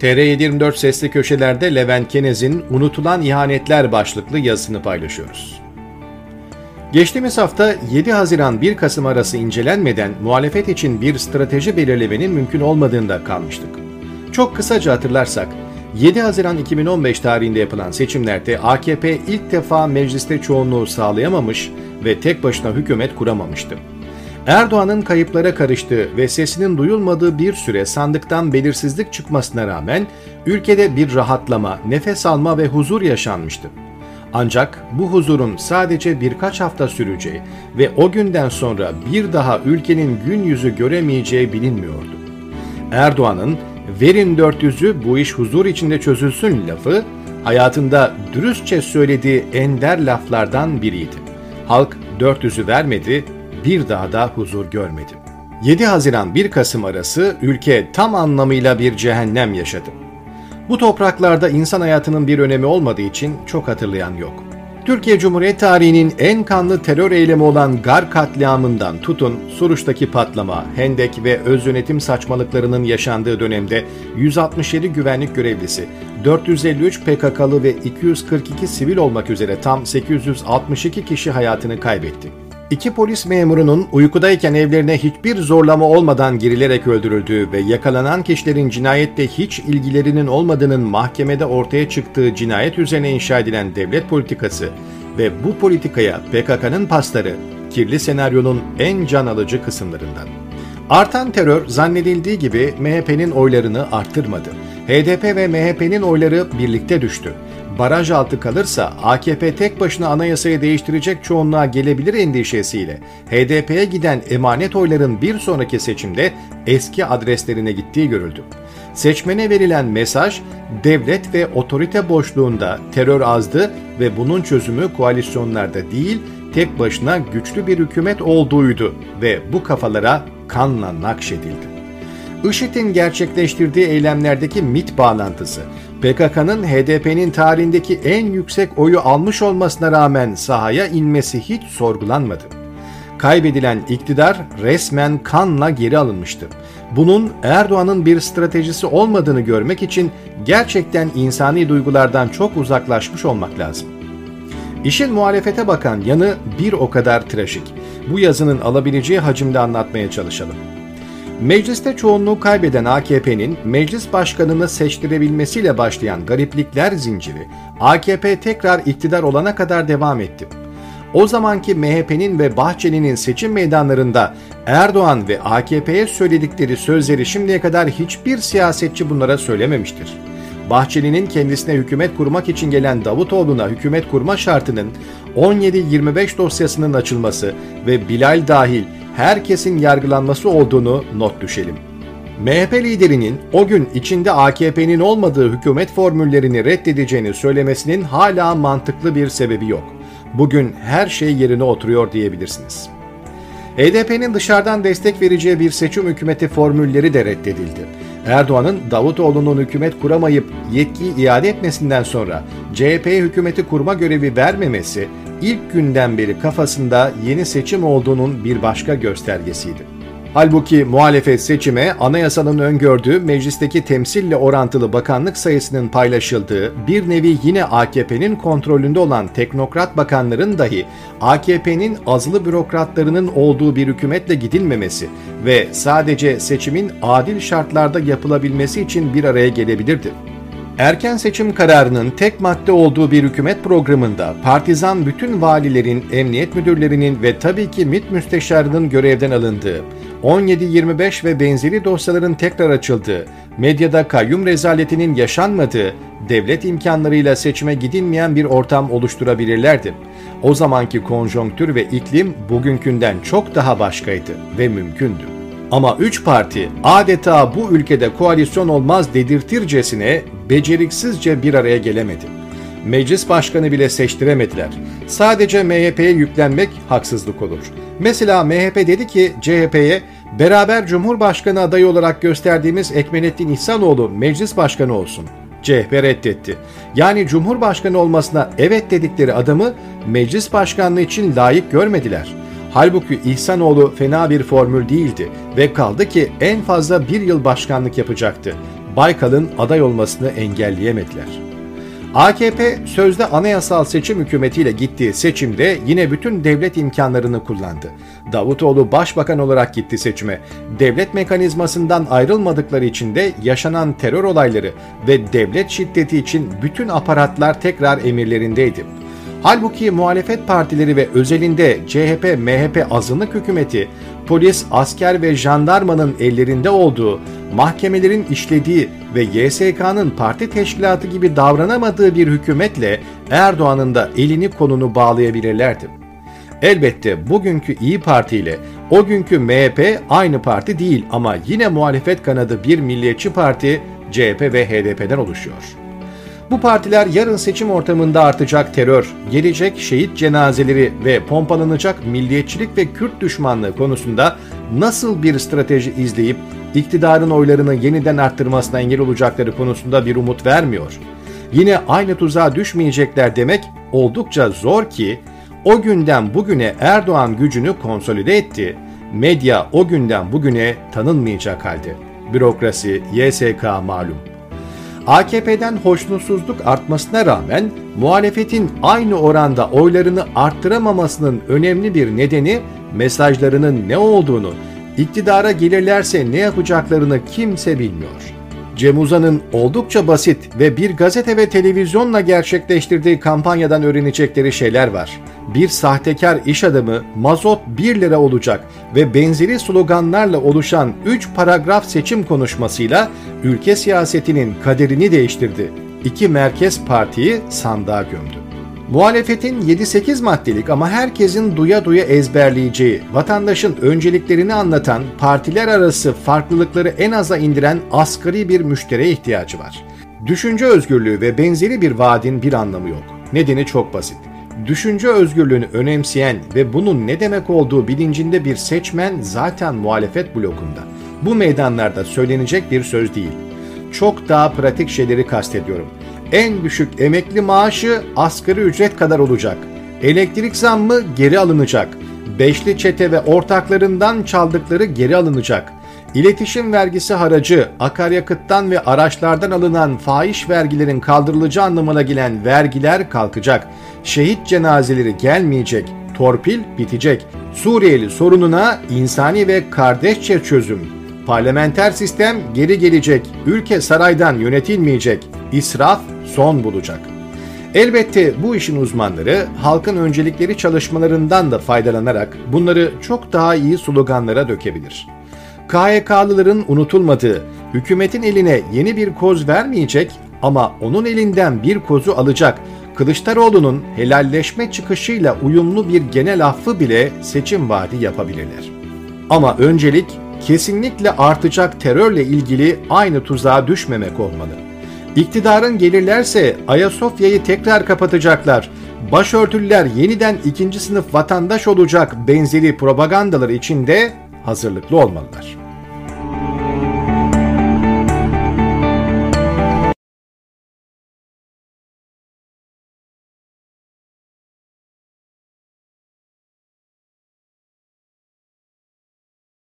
TR724 Sesli Köşeler'de Levent Kenez'in Unutulan İhanetler başlıklı yazısını paylaşıyoruz. Geçtiğimiz hafta 7 Haziran 1 Kasım arası incelenmeden muhalefet için bir strateji belirlemenin mümkün olmadığında kalmıştık. Çok kısaca hatırlarsak, 7 Haziran 2015 tarihinde yapılan seçimlerde AKP ilk defa mecliste çoğunluğu sağlayamamış ve tek başına hükümet kuramamıştı. Erdoğan'ın kayıplara karıştığı ve sesinin duyulmadığı bir süre sandıktan belirsizlik çıkmasına rağmen ülkede bir rahatlama, nefes alma ve huzur yaşanmıştı. Ancak bu huzurun sadece birkaç hafta süreceği ve o günden sonra bir daha ülkenin gün yüzü göremeyeceği bilinmiyordu. Erdoğan'ın verin 400'ü bu iş huzur içinde çözülsün lafı hayatında dürüstçe söylediği ender laflardan biriydi. Halk 400'ü vermedi, bir daha da huzur görmedi. 7 Haziran 1 Kasım arası ülke tam anlamıyla bir cehennem yaşadı. Bu topraklarda insan hayatının bir önemi olmadığı için çok hatırlayan yok. Türkiye Cumhuriyet tarihinin en kanlı terör eylemi olan Gar katliamından tutun Suruç'taki patlama, Hendek ve öz yönetim saçmalıklarının yaşandığı dönemde 167 güvenlik görevlisi, 453 PKK'lı ve 242 sivil olmak üzere tam 862 kişi hayatını kaybetti. İki polis memurunun uykudayken evlerine hiçbir zorlama olmadan girilerek öldürüldüğü ve yakalanan kişilerin cinayette hiç ilgilerinin olmadığının mahkemede ortaya çıktığı cinayet üzerine inşa edilen devlet politikası ve bu politikaya PKK'nın pasları kirli senaryonun en can alıcı kısımlarından. Artan terör zannedildiği gibi MHP'nin oylarını arttırmadı. HDP ve MHP'nin oyları birlikte düştü baraj altı kalırsa AKP tek başına anayasayı değiştirecek çoğunluğa gelebilir endişesiyle HDP'ye giden emanet oyların bir sonraki seçimde eski adreslerine gittiği görüldü. Seçmene verilen mesaj devlet ve otorite boşluğunda terör azdı ve bunun çözümü koalisyonlarda değil tek başına güçlü bir hükümet olduğuydu ve bu kafalara kanla nakşedildi. IŞİD'in gerçekleştirdiği eylemlerdeki MIT bağlantısı, PKK'nın HDP'nin tarihindeki en yüksek oyu almış olmasına rağmen sahaya inmesi hiç sorgulanmadı. Kaybedilen iktidar resmen kanla geri alınmıştı. Bunun Erdoğan'ın bir stratejisi olmadığını görmek için gerçekten insani duygulardan çok uzaklaşmış olmak lazım. İşin muhalefete bakan yanı bir o kadar trajik. Bu yazının alabileceği hacimde anlatmaya çalışalım. Mecliste çoğunluğu kaybeden AKP'nin meclis başkanını seçtirebilmesiyle başlayan gariplikler zinciri AKP tekrar iktidar olana kadar devam etti. O zamanki MHP'nin ve Bahçeli'nin seçim meydanlarında Erdoğan ve AKP'ye söyledikleri sözleri şimdiye kadar hiçbir siyasetçi bunlara söylememiştir. Bahçeli'nin kendisine hükümet kurmak için gelen Davutoğlu'na hükümet kurma şartının 17-25 dosyasının açılması ve Bilal dahil herkesin yargılanması olduğunu not düşelim. MHP liderinin o gün içinde AKP'nin olmadığı hükümet formüllerini reddedeceğini söylemesinin hala mantıklı bir sebebi yok. Bugün her şey yerine oturuyor diyebilirsiniz. HDP'nin dışarıdan destek vereceği bir seçim hükümeti formülleri de reddedildi. Erdoğan'ın Davutoğlu'nun hükümet kuramayıp yetkiyi iade etmesinden sonra CHP'ye hükümeti kurma görevi vermemesi ilk günden beri kafasında yeni seçim olduğunun bir başka göstergesiydi. Halbuki muhalefet seçime anayasanın öngördüğü meclisteki temsille orantılı bakanlık sayısının paylaşıldığı bir nevi yine AKP'nin kontrolünde olan teknokrat bakanların dahi AKP'nin azılı bürokratlarının olduğu bir hükümetle gidilmemesi ve sadece seçimin adil şartlarda yapılabilmesi için bir araya gelebilirdi. Erken seçim kararının tek madde olduğu bir hükümet programında partizan bütün valilerin, emniyet müdürlerinin ve tabii ki MİT müsteşarının görevden alındığı, 17-25 ve benzeri dosyaların tekrar açıldığı, medyada kayyum rezaletinin yaşanmadığı, devlet imkanlarıyla seçime gidilmeyen bir ortam oluşturabilirlerdi. O zamanki konjonktür ve iklim bugünkünden çok daha başkaydı ve mümkündü. Ama üç parti adeta bu ülkede koalisyon olmaz dedirtircesine beceriksizce bir araya gelemedi. Meclis başkanı bile seçtiremediler. Sadece MHP'ye yüklenmek haksızlık olur. Mesela MHP dedi ki CHP'ye beraber Cumhurbaşkanı adayı olarak gösterdiğimiz Ekmenettin İhsanoğlu meclis başkanı olsun. CHP reddetti. Yani Cumhurbaşkanı olmasına evet dedikleri adamı meclis başkanlığı için layık görmediler. Halbuki İhsanoğlu fena bir formül değildi ve kaldı ki en fazla bir yıl başkanlık yapacaktı. Baykal'ın aday olmasını engelleyemediler. AKP sözde anayasal seçim hükümetiyle gittiği seçimde yine bütün devlet imkanlarını kullandı. Davutoğlu başbakan olarak gitti seçime. Devlet mekanizmasından ayrılmadıkları için de yaşanan terör olayları ve devlet şiddeti için bütün aparatlar tekrar emirlerindeydi. Halbuki muhalefet partileri ve özelinde CHP, MHP azınlık hükümeti polis, asker ve jandarmanın ellerinde olduğu, mahkemelerin işlediği ve YSK'nın parti teşkilatı gibi davranamadığı bir hükümetle Erdoğan'ın da elini konunu bağlayabilirlerdi. Elbette bugünkü İyi Parti ile o günkü MHP aynı parti değil ama yine muhalefet kanadı bir milliyetçi parti CHP ve HDP'den oluşuyor. Bu partiler yarın seçim ortamında artacak terör, gelecek şehit cenazeleri ve pompalanacak milliyetçilik ve Kürt düşmanlığı konusunda nasıl bir strateji izleyip iktidarın oylarını yeniden arttırmasına engel olacakları konusunda bir umut vermiyor. Yine aynı tuzağa düşmeyecekler demek oldukça zor ki o günden bugüne Erdoğan gücünü konsolide etti. Medya o günden bugüne tanınmayacak halde. Bürokrasi, YSK malum. AKP'den hoşnutsuzluk artmasına rağmen muhalefetin aynı oranda oylarını arttıramamasının önemli bir nedeni mesajlarının ne olduğunu, iktidara gelirlerse ne yapacaklarını kimse bilmiyor. Cem Uzan'ın oldukça basit ve bir gazete ve televizyonla gerçekleştirdiği kampanyadan öğrenecekleri şeyler var. Bir sahtekar iş adamı mazot 1 lira olacak ve benzeri sloganlarla oluşan 3 paragraf seçim konuşmasıyla ülke siyasetinin kaderini değiştirdi. İki merkez partiyi sandığa gömdü. Muhalefetin 7-8 maddelik ama herkesin duya duya ezberleyeceği, vatandaşın önceliklerini anlatan, partiler arası farklılıkları en aza indiren asgari bir müşteriye ihtiyacı var. Düşünce özgürlüğü ve benzeri bir vaadin bir anlamı yok. Nedeni çok basit. Düşünce özgürlüğünü önemseyen ve bunun ne demek olduğu bilincinde bir seçmen zaten muhalefet blokunda. Bu meydanlarda söylenecek bir söz değil. Çok daha pratik şeyleri kastediyorum en düşük emekli maaşı asgari ücret kadar olacak. Elektrik zammı geri alınacak. Beşli çete ve ortaklarından çaldıkları geri alınacak. İletişim vergisi haracı, akaryakıttan ve araçlardan alınan fahiş vergilerin kaldırılacağı anlamına gelen vergiler kalkacak. Şehit cenazeleri gelmeyecek. Torpil bitecek. Suriyeli sorununa insani ve kardeşçe çözüm. Parlamenter sistem geri gelecek. Ülke saraydan yönetilmeyecek. İsraf son bulacak. Elbette bu işin uzmanları halkın öncelikleri çalışmalarından da faydalanarak bunları çok daha iyi sloganlara dökebilir. KHK'lıların unutulmadığı, hükümetin eline yeni bir koz vermeyecek ama onun elinden bir kozu alacak Kılıçdaroğlu'nun helalleşme çıkışıyla uyumlu bir genel affı bile seçim vaadi yapabilirler. Ama öncelik kesinlikle artacak terörle ilgili aynı tuzağa düşmemek olmalı. İktidarın gelirlerse Ayasofya'yı tekrar kapatacaklar. Başörtüler yeniden ikinci sınıf vatandaş olacak benzeri propagandalar içinde hazırlıklı olmalılar.